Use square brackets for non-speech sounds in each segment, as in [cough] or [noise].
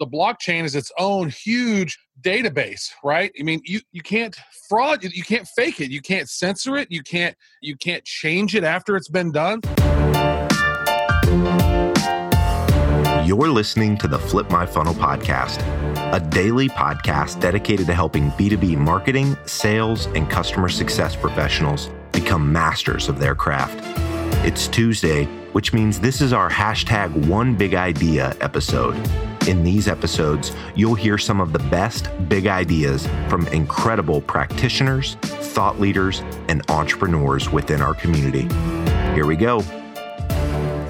the blockchain is its own huge database right? I mean you you can't fraud you can't fake it. You can't censor it. You can't you can't change it after it's been done. You're listening to the flip my funnel podcast a daily podcast dedicated to helping b2b marketing sales and customer success professionals become masters of their craft. It's tuesday which means this is our hashtag one big idea episode in these episodes, you'll hear some of the best big ideas from incredible practitioners, thought leaders, and entrepreneurs within our community. Here we go.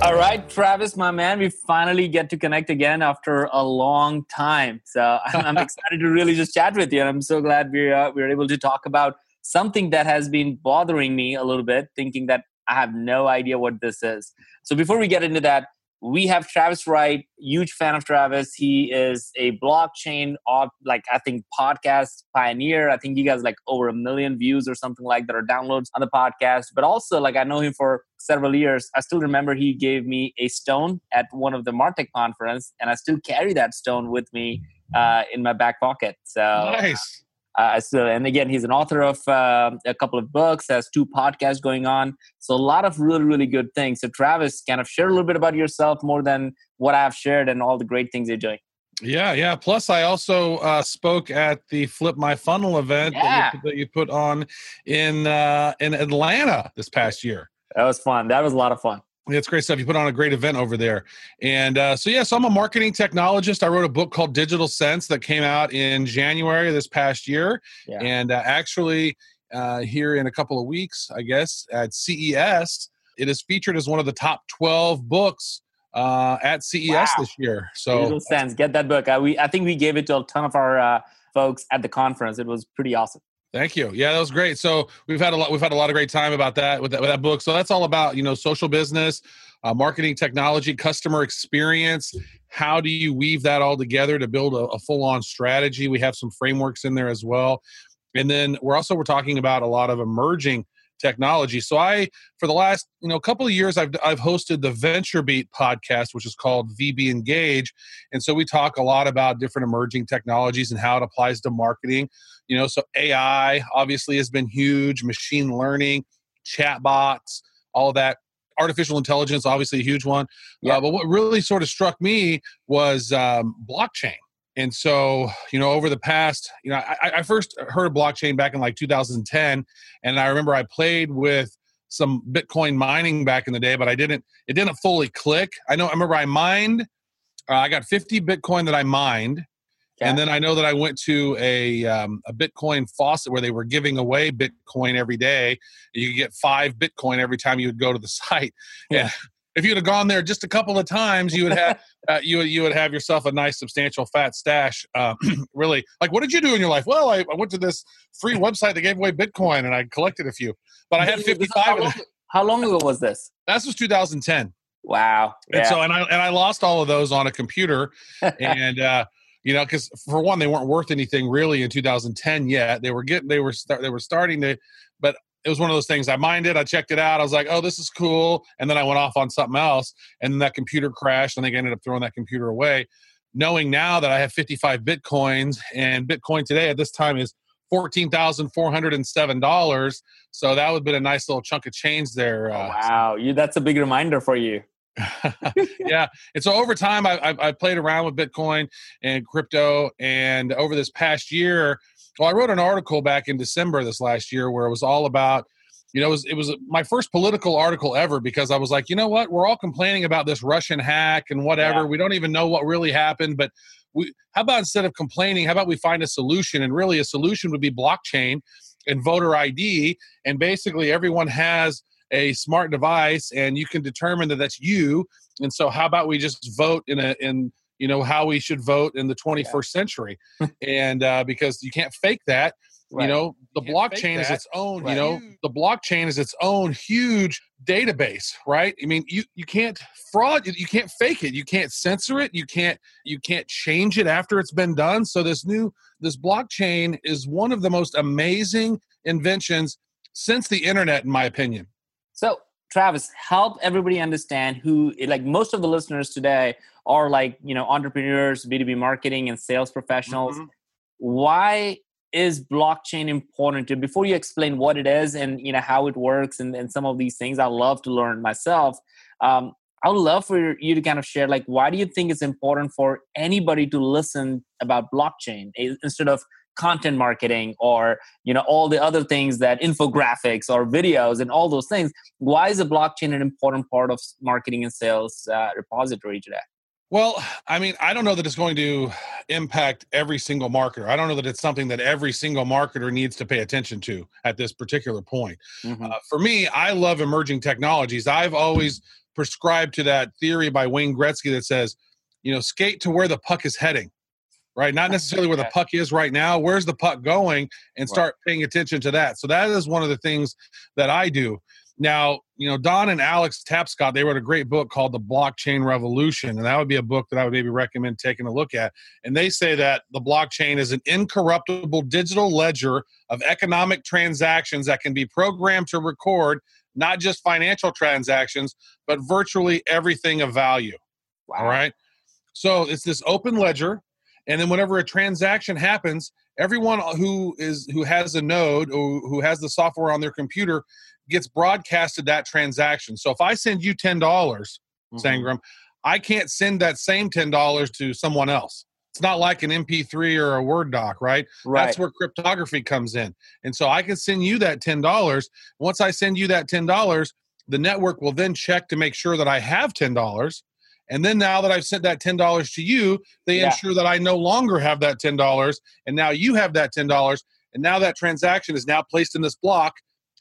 All right, Travis, my man, we finally get to connect again after a long time. So [laughs] I'm, excited to really just chat with you, and I'm so glad we're uh, we're able to talk about something that has been bothering me a little bit, thinking that I have no idea what this is. So before we get into that, we have Travis Wright, huge fan of Travis. He is a blockchain, like I think podcast pioneer. I think he has like over a million views or something like that or downloads on the podcast. But also, like I know him for several years. I still remember he gave me a stone at one of the Martech conference, and I still carry that stone with me uh, in my back pocket. So nice. Uh, so, and again, he's an author of uh, a couple of books, has two podcasts going on. So, a lot of really, really good things. So, Travis, kind of share a little bit about yourself more than what I've shared and all the great things you're doing. Yeah, yeah. Plus, I also uh, spoke at the Flip My Funnel event yeah. that, you, that, you, put on in uh, in Atlanta this past year. That was fun. That was a lot of fun. It's great stuff. You put on a great event over there. And uh, so, yeah, so I'm a marketing technologist. I wrote a book called Digital Sense that came out in January this past year. Yeah. And uh, actually, uh, here in a couple of weeks, I guess, at CES, it is featured as one of the top 12 books uh, at CES wow. this year. So, Digital Sense, get that book. Uh, we, I think we gave it to a ton of our uh, folks at the conference. It was pretty awesome. Thank you. Yeah, that was great. So we've had a lot. We've had a lot of great time about that with that, with that book. So that's all about you know social business, uh, marketing, technology, customer experience. How do you weave that all together to build a, a full on strategy? We have some frameworks in there as well, and then we're also we're talking about a lot of emerging technology. So I, for the last you know couple of years, I've I've hosted the Venture Beat podcast, which is called VB Engage, and so we talk a lot about different emerging technologies and how it applies to marketing. You know, so AI obviously has been huge, machine learning, chatbots, all that. Artificial intelligence, obviously a huge one. Yeah. Uh, but what really sort of struck me was um, blockchain and so, you know, over the past, you know, I, I, first heard of blockchain back in like 2010, and I remember I played with some Bitcoin mining back in the day, but I didn't. It didn't fully click. I know. I remember I mined. Uh, I got 50 Bitcoin that I mined, and then I know that I went to a um, a Bitcoin faucet where they were giving away Bitcoin every day. You could get five Bitcoin every time you would go to the [laughs] site. Yeah if you'd have gone there just a couple of times, you would have uh, you you would have yourself a nice, substantial, fat stash. Uh, [clears throat] really, like what did you do in your life? Well, I, I, went to this free website that gave away Bitcoin, and I collected a few. But I had fifty five. How, how long ago was this? This was 2010. Wow. And so, and I and I lost all of those on a computer, [laughs] and. uh you know because for one they weren't worth anything really in 2010 yet they were getting they were start, they were starting to but it was one of those things. I minded, I checked it out. I was like, oh, this is cool. And then I went off on something else. And then that computer crashed. I think I ended up throwing that computer away. Knowing now that I have 55 Bitcoins and Bitcoin today at this time is $14,407. So that would have been a nice little chunk of change there. Uh, wow. You, that's a big reminder for you. Yeah. And so over time, I, I, I played around with Bitcoin and crypto. And over this past year, well, I wrote an article back in December this last year where it was all about, you know, it was, it was my first political article ever because I was like, you know what, we're all complaining about this Russian hack and whatever. Yeah. We don't even know what really happened, but we, how about instead of complaining, how about we find a solution? And really, a solution would be blockchain and voter ID, and basically everyone has a smart device, and you can determine that that's you. And so, how about we just vote in a in you know how we should vote in the 21st yeah. century [laughs] and uh, because you can't fake that right. you know the you blockchain is its own right. you know the blockchain is its own huge database right i mean you you can't fraud you can't fake it you can't censor it you can't you can't change it after it's been done so this new this blockchain is one of the most amazing inventions since the internet in my opinion so Travis, help everybody understand who, like most of the listeners today are like, you know, entrepreneurs, B2B marketing and sales professionals. Mm-hmm. Why is blockchain important to before you explain what it is and you know how it works and, and some of these things i love to learn myself um, i would love for you to kind of share like why do you think it's important for anybody to listen about blockchain instead of content marketing or you know all the other things that infographics or videos and all those things why is the blockchain an important part of marketing and sales uh, repository today well, I mean, I don't know that it's going to impact every single marketer. I don't know that it's something that every single marketer needs to pay attention to at this particular point. Mm-hmm. Uh, for me, I love emerging technologies. I've always prescribed to that theory by Wayne Gretzky that says, you know, skate to where the puck is heading right? Not necessarily where the puck is right now. Where's the puck going? And start paying attention to that. So that is one of the things that I do. Now, you know, Don and Alex Tapscott, they wrote a great book called The Blockchain Revolution. And that would be a book that I would maybe recommend taking a look at. And they say that the blockchain is an incorruptible digital ledger of economic transactions that can be programmed to record not just financial transactions, but virtually everything of value. Wow. All right. So it's this open ledger and then whenever a transaction happens everyone who is who has a node or who has the software on their computer gets broadcasted that transaction. So if i send you $10 mm-hmm. sangram i can't send that same $10 to someone else. It's not like an mp3 or a word doc right? right. that's where cryptography comes in. And so i can send you that $10 once i send you that $10 the network will then check to make sure that i have $10 and then now that I've sent that $10 to you, they yeah. ensure that I no longer have that $10. And now you have that $10. And now that transaction is now placed in this block.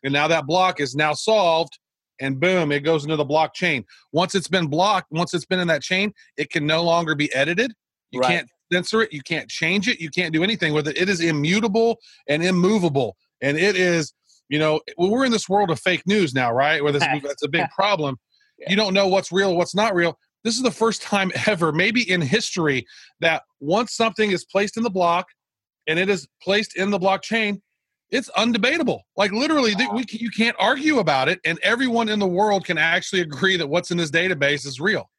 And now that block is now solved. And boom, it goes into the blockchain. Once it's been blocked, once it's been in that chain, it can no longer be edited. You right. can't censor it. You can't change it. You can't do anything with it. It is immutable and immovable. And it is, you know, we're in this world of fake news now, right? Where this, [laughs] that's a big problem. You don't know what's real, what's not real this is the first time ever, maybe in history, that once something is placed in the block and it is placed in the blockchain, it's undebatable. Like literally, wow. we, you can't argue about it, and everyone in the world can actually [laughs] agree that what's in this database is real.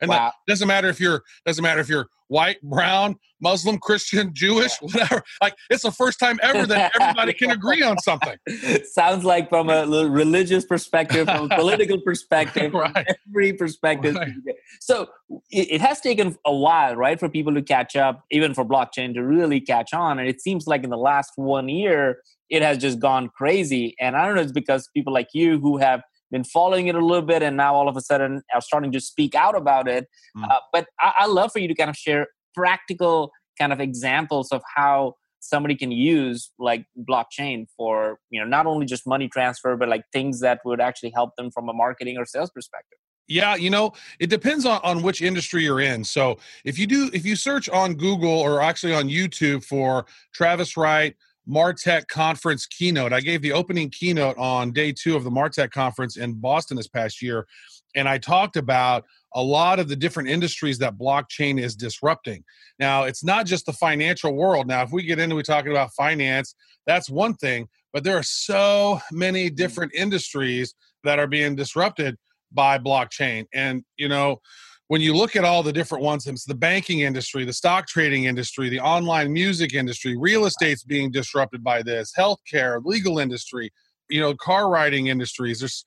And wow. doesn't matter if you're doesn't matter if you're white, brown, Muslim, Christian, Jewish, whatever. Like it's the first time ever that everybody can agree on something. [laughs] Sounds like from a religious perspective, from a [laughs] political perspective, right. every perspective. Right. So it, has taken a while, right, for people to catch up, even for blockchain to really catch on. And it seems like in the last one year, it has just gone crazy. And I don't know, it's because people like you who have been following it a little bit and now all of a sudden are starting to speak out about it. Mm. Uh, but I, I love for you to kind of share practical kind of examples of how somebody can use like blockchain for you know not only just money transfer but like things that would actually help them from a marketing or sales perspective yeah, you know, it depends on, on which industry you're in. So if you do, if you search on Google or actually on YouTube for Travis Wright, Martech conference keynote. I gave the opening keynote on day two of the Martech conference in Boston this past year. And I talked about a lot of the different industries that blockchain is disrupting. Now, it's not just the financial world. Now, if we get into we talking about finance, that's one thing, but there are so many mm-hmm. different industries that are being disrupted by blockchain. And, you know, when you look at all the different ones, it's the banking industry, the stock trading industry, the online music industry, real estate's being disrupted by this, healthcare, legal industry, you know, car riding industries. There's,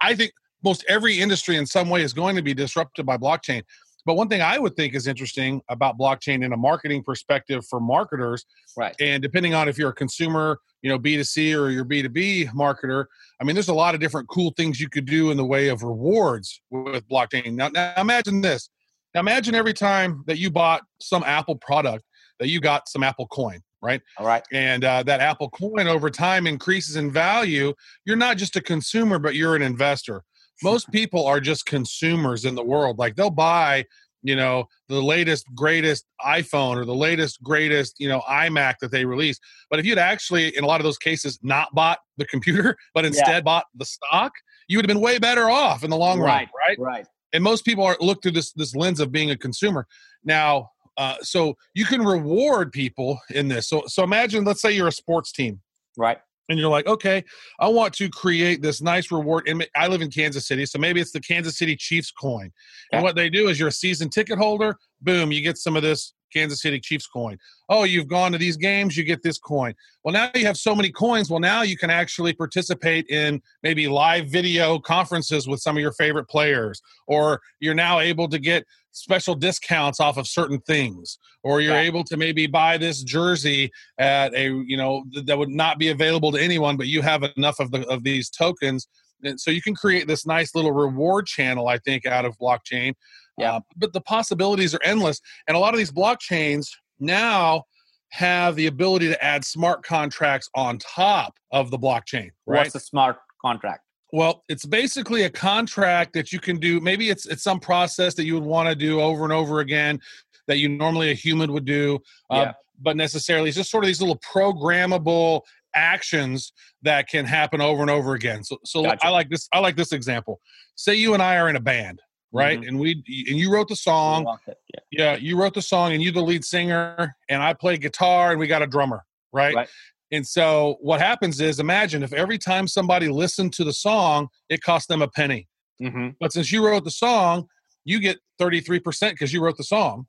I think most every industry in some way is going to be disrupted by blockchain. But one thing I would think is interesting about blockchain in a marketing perspective for marketers, right? And depending on if you're a consumer, you know, B2C or your B2B marketer, I mean, there's a lot of different cool things you could do in the way of rewards with blockchain. Now, now imagine this. Now imagine every time that you bought some Apple product that you got some Apple coin, right? All right. And uh, that Apple coin over time increases in value. You're not just a consumer, but you're an investor most people are just consumers in the world. Like they'll buy, you know, the latest, greatest iPhone or the latest, greatest, you know, iMac that they release. But if you'd actually, in a lot of those cases, not bought the computer, [laughs] but instead yeah. bought the stock, you would have been way better off in the long right, run, right? Right. And most people are look through this this lens of being a consumer. Now, uh, so you can reward people in this. So so imagine, let's say you're a sports team, right? And you're like, okay, I want to create this nice reward. And I live in Kansas City, so maybe it's the Kansas City Chiefs coin. And what they do is you're a season ticket holder, boom, you get some of this Kansas City Chiefs coin. Oh, you've gone to these games, you get this coin. Well, now you have so many coins. Well, now you can actually participate in maybe live video conferences with some of your favorite players, or you're now able to get special discounts off of certain things or you're yeah. able to maybe buy this jersey at a you know that would not be available to anyone but you have enough of the of these tokens and so you can create this nice little reward channel i think out of blockchain yeah. Uh, but the possibilities are endless. And a lot of these blockchains now have the ability to add smart contracts on top of the blockchain. Right? What's a smart contract? Well, it's basically a contract that you can do. Maybe it's it's some process that you would want to do over and over again that you normally a human would do. Uh, yeah. But necessarily, it's just sort of these little programmable actions that can happen over and over again. So, so gotcha. I like this. I like this example. Say you and I are in a band, right? Mm-hmm. And we and you wrote the song. Yeah. yeah, you wrote the song, and you the lead singer, and I play guitar, and we got a drummer, right? right? And so what happens is, imagine if every time somebody listened to the song, it cost them a penny. Mm-hmm. But since you wrote the song, you get 33% because you wrote the song.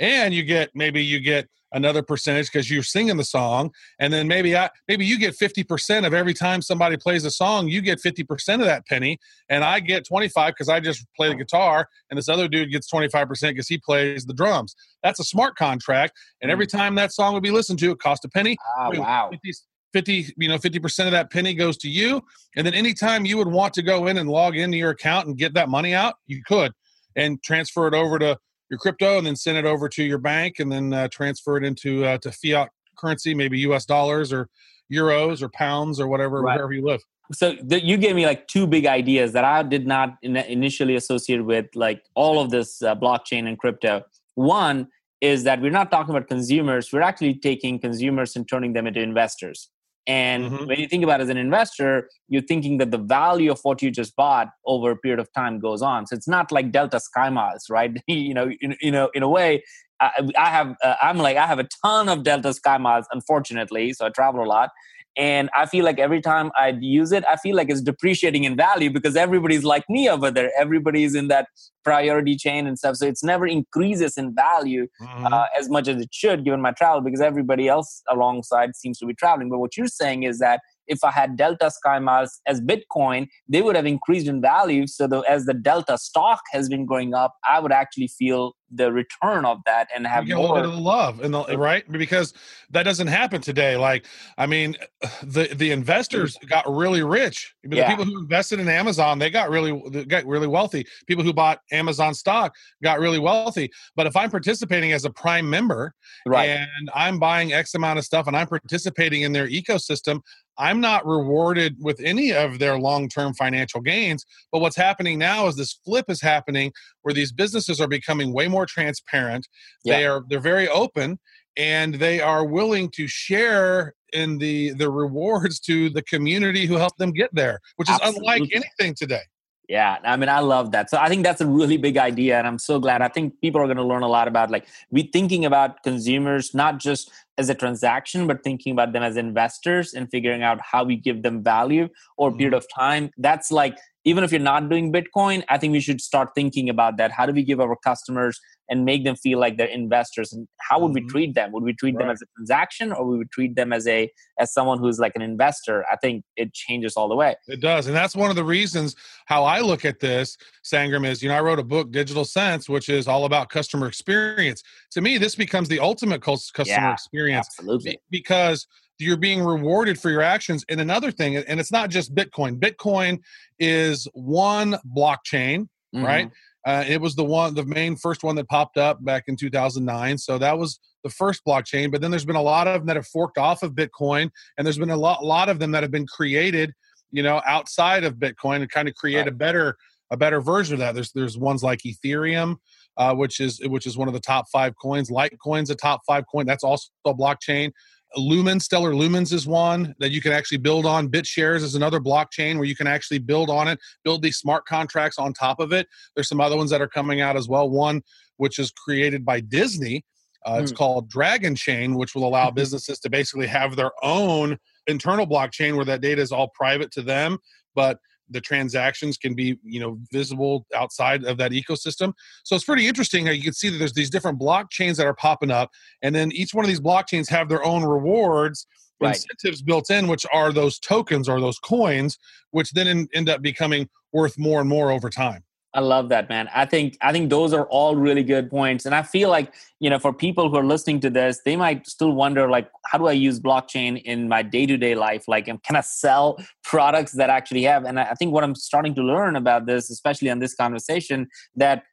And you get maybe you get another percentage because you're singing the song and then maybe I, maybe you get 50% of every time somebody plays a song you get 50% of that penny and I get 25 because I just play the guitar and this other dude gets 25% because he plays the drums. That's a smart contract and every mm. time that song would be listened to it cost a penny. Oh, wow. 50, 50 you know 50% of that penny goes to you and then anytime you would want to go in and log into your account and get that money out you could and transfer it over to your crypto and then send it over to your bank and then uh, transfer it into uh, to fiat currency, maybe U.S. dollars or euros or pounds or whatever right. wherever you live. So the, you gave me like two big ideas that I did not in, initially associate with like all of this uh, blockchain and crypto. One is that we're not talking about consumers; we're actually taking consumers and turning them into investors. And mm-hmm. when you think about it as an investor, you're thinking that the value of what you just bought over a period of time goes on. So it's not like Delta Sky Miles, right? [laughs] you know, in, you know, in a way, I, I have, uh, I'm like, I have a ton of Delta Sky Miles, unfortunately. So I travel a lot, and i feel like every time i use it i feel like it's depreciating in value because everybody's like me over there everybody's in that priority chain and stuff so it's never increases in value mm-hmm. uh, as much as it should given my travel because everybody else alongside seems to be traveling but what you're saying is that if I had Delta Sky Miles as Bitcoin, they would have increased in value. So the, as the Delta stock has been going up, I would actually feel the return of that and have you get more. a little bit of the love and the, right because that doesn't happen today like i mean [sighs] the the investors got really rich the yeah. people who invested in amazon they got really got really wealthy people who bought amazon stock got really wealthy but if i'm participating as a prime member right. and i'm buying x amount of stuff and i'm participating in their ecosystem I'm not rewarded with any of their long term financial gains. But what's happening now is this flip is happening where these businesses are becoming way more transparent. Yeah. They are they're very open and they are willing to share in the the rewards to the community who helped them get there, which is Absolutely. unlike anything today. Yeah, I mean, I love that. So I think that's a really big idea, and I'm so glad. I think people are going to learn a lot about like we thinking about consumers not just as a transaction, but thinking about them as investors and figuring out how we give them value or mm-hmm. period of time. That's like even if you're not doing Bitcoin, I think we should start thinking about that. How do we give our customers and make them feel like they're investors? And how would mm-hmm. we treat them? Would we treat right. them as a transaction, or we would treat them as a as someone who's like an investor? I think it changes all the way. It does, and that's one of the reasons how I look at this. Sangram is, you know, I wrote a book, Digital Sense, which is all about customer experience. To me, this becomes the ultimate customer yeah, experience, absolutely, because you're being rewarded for your actions. And another thing, and it's not just Bitcoin. Bitcoin is one blockchain, mm-hmm. right? Uh, it was the one, the main first one that popped up back in 2009. So that was the first blockchain. But then there's been a lot of them that have forked off of Bitcoin, and there's been a lot, lot of them that have been created, you know, outside of Bitcoin to kind of create right. a better, a better version of that. There's there's ones like Ethereum, uh, which is which is one of the top five coins. Litecoin's a top five coin. That's also a blockchain. Lumen, Stellar Lumens is one that you can actually build on. BitShares is another blockchain where you can actually build on it, build these smart contracts on top of it. There's some other ones that are coming out as well. One which is created by Disney, Uh, It's Hmm. called Dragon Chain, which will allow [laughs] businesses to basically have their own internal blockchain where that data is all private to them, but the transactions can be you know visible outside of that ecosystem so it's pretty interesting how you can see that there's these different blockchains that are popping up and then each one of these blockchains have their own rewards Right. incentives built in which are those tokens or those coins which then en- end up becoming worth more and more over time I love that, man. I think I think those are all really good points, and I feel like you know for people who are listening to this, they might still wonder like, how do I use blockchain in my day to day life? Like, can I sell products that I actually have? And I think what I'm starting to learn about this, especially on this conversation, that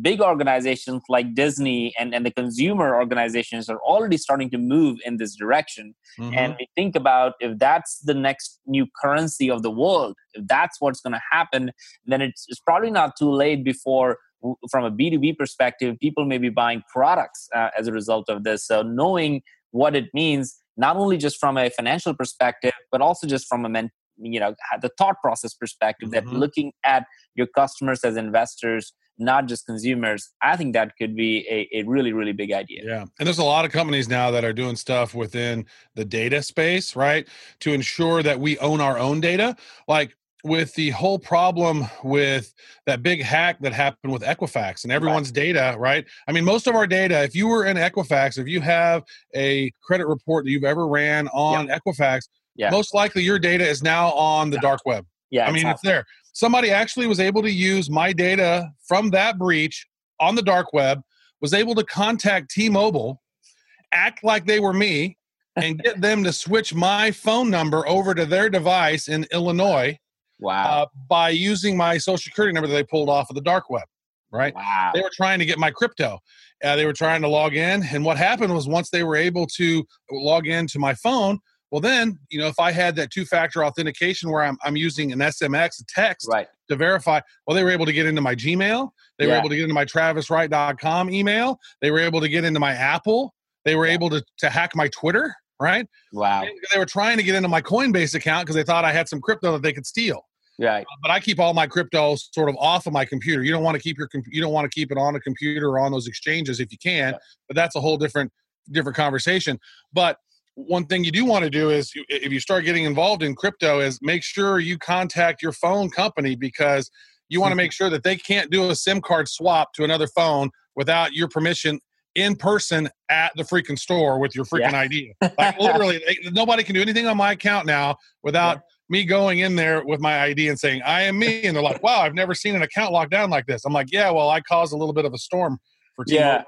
big organizations like Disney and, and the consumer organizations are already starting to move in this direction. Mm-hmm. And we think about if that's the next new currency of the world, if that's what's going to happen, then it's, it's probably not too late before, from a B2B perspective, people may be buying products uh, as a result of this. So knowing what it means, not only just from a financial perspective, but also just from a men- you know the thought process perspective that Mhm. looking at your customers as investors not just consumers i think that could be a, a really really big idea Yeah. And there's a lot of companies now that are doing stuff within the data space, right? To ensure that we own our own data. Like with the whole problem with that big hack that happened with Equifax and everyone's data, right? I mean, most of our data, if you were in Equifax, if you have a credit report that you've ever ran on Equifax, Yeah. most likely your data is now on the dark web. yeah I mean, it's there. Somebody actually was able to use my data from that breach on the dark web, was able to contact T Mobile, act like they were me, and [laughs] get them to switch my phone number over to their device in Illinois wow uh, by using my social security number that they pulled off of the dark web, right? wow They were trying to get my crypto. Uh, they were trying to log in. And what happened was once they were able to log into my phone, well, then, you know, if I had that two factor authentication where I'm, I'm using an SMS, text right to verify, well, they were able to get into my Gmail. They were able to get into my traviswright.com email. They were able to get into my Apple. They were able to, to hack my Twitter, right? wow They were trying to get into my Coinbase account because they thought I had some crypto that they could steal right but I keep all my crypto sort of off of my computer. You don't want to keep your you don't want to keep it on a computer or on those exchanges if you can, Yeah. but that's a whole different different conversation. But one thing you do want to do is if you start getting involved in crypto is make sure you contact your phone company because you want to make sure that they can't do a SIM card swap to another phone without your permission in person at the freaking store with your freaking Yeah. ID. Like literally, they, nobody can do anything on my account now without me going in there with my ID and saying I am me, and they're like, "Wow, I've never seen an account locked down like this." I'm like, "Yeah, well, I caused a little bit of a storm for T-Mobile." yeah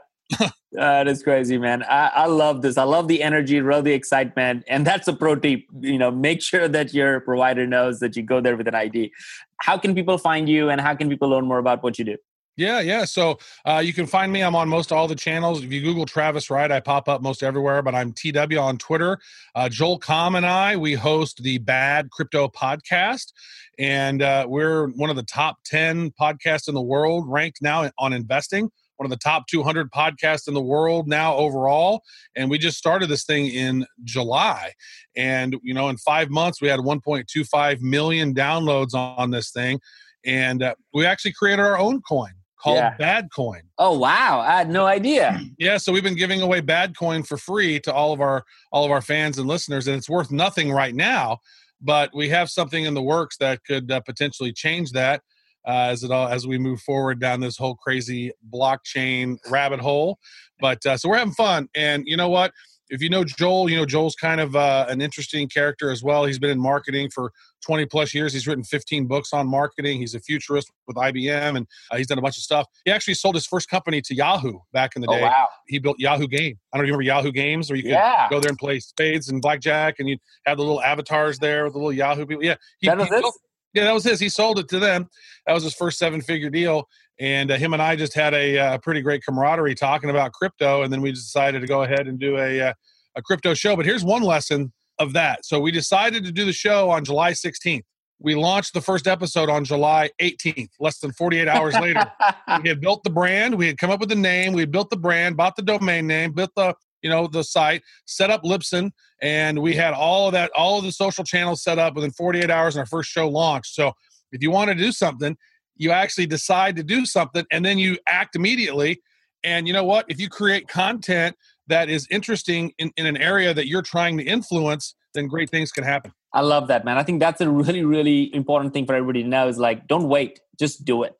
that is crazy man I, I love this i love the energy love the excitement and that's a pro tip you know make sure that your provider knows that you go there with an id how can people find you and how can people learn more about what you do Yeah, yeah. So uh, you can find me. I'm on most all the channels. If you Google Travis Wright, I pop up most everywhere. But I'm TW on Twitter. Uh, Joel Comm and I we host the Bad Crypto Podcast, and uh, we're one of the top ten podcasts in the world, ranked now on investing. One of the top 200 podcasts in the world now overall, and we just started this thing in July. And you know, in five months, we had 1.25 million downloads on this thing, and uh, we actually created our own coin called Yeah. Bad Coin. oh wow i had no idea [clears throat] Yeah, so we've been giving away Bad Coin for free to all of our all of our fans and listeners, and it's worth nothing right now. But we have something in the works that could uh, potentially change that uh, as it all as we move forward down this whole crazy blockchain rabbit hole. But uh, so we're having fun, and you know what? If you know Joel, you know Joel's kind of uh, an interesting character as well. He's been in marketing for 20 plus years. He's written 15 books on marketing. He's a futurist with IBM, and uh, he's done a bunch of stuff. He actually sold his first company to Yahoo back in the oh day wow he built Yahoo Game. I don't know remember Yahoo Games, where you could yeah go there and play spades and blackjack, and you'd have the little avatars there with the little Yahoo people. Yeah, he, he built- yeah, that was his. He sold it to them. That was his first seven-figure deal, and uh, him and I just had a uh, pretty great camaraderie talking about crypto, and then we decided to go ahead and do a uh, a crypto show. But here's one lesson of that. So we decided to do the show on July 16th. We launched the first episode on July 18th, less than 48 hours later [laughs] we had built the brand we had come up with the name we had built the brand bought the domain name built the you know the site set up Libsyn and we had all of that all of the social channels set up within 48 hours and our first show launched so if you want to do something you actually decide to do something and then you act immediately And you know what? If you create content that is interesting in, in an area that you're trying to influence, then great things can happen. I love that, man. I think that's a really, really important thing for everybody to know is like, don't wait, just do it.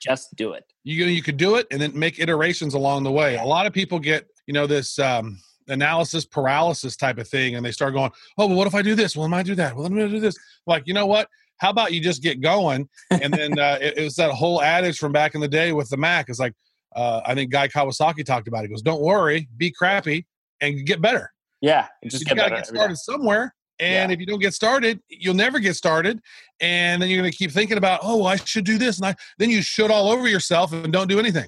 Just do it. You you could do it and then make iterations along the way. A lot of people get, you know, this um, analysis paralysis type of thing, and they start going, "Oh, well, what if I do this? Well, am I do that? Well, I'm going to do this." Like, you know what? How about you just get going? And then uh, it, it, was that whole adage from back in the day with the Mac. It's like uh, I think Guy Kawasaki talked about. It. He goes, "Don't worry, be crappy, and get better." Yeah, just you got to get started somewhere. And yeah. if you don't get started, you'll never get started. And then you're going to keep thinking about, oh, I should do this. And I, then you should all over yourself and don't do anything.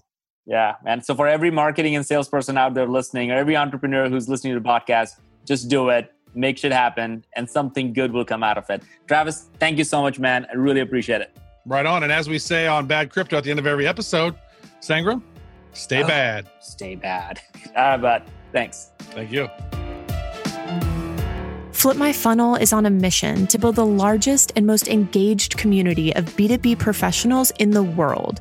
Yeah. And so for every marketing and salesperson out there listening, or every entrepreneur who's listening to the podcast, just do it, make shit happen, and something good will come out of it. Travis, thank you so much, man. I really appreciate it. Right on. And as we say on Bad Crypto at the end of every episode, Sangram, stay oh, bad. Stay bad. [laughs] Ah, All right, bud. Thanks. Thank you. Flip My Funnel is on a mission to build the largest and most engaged community of B2B professionals in the world.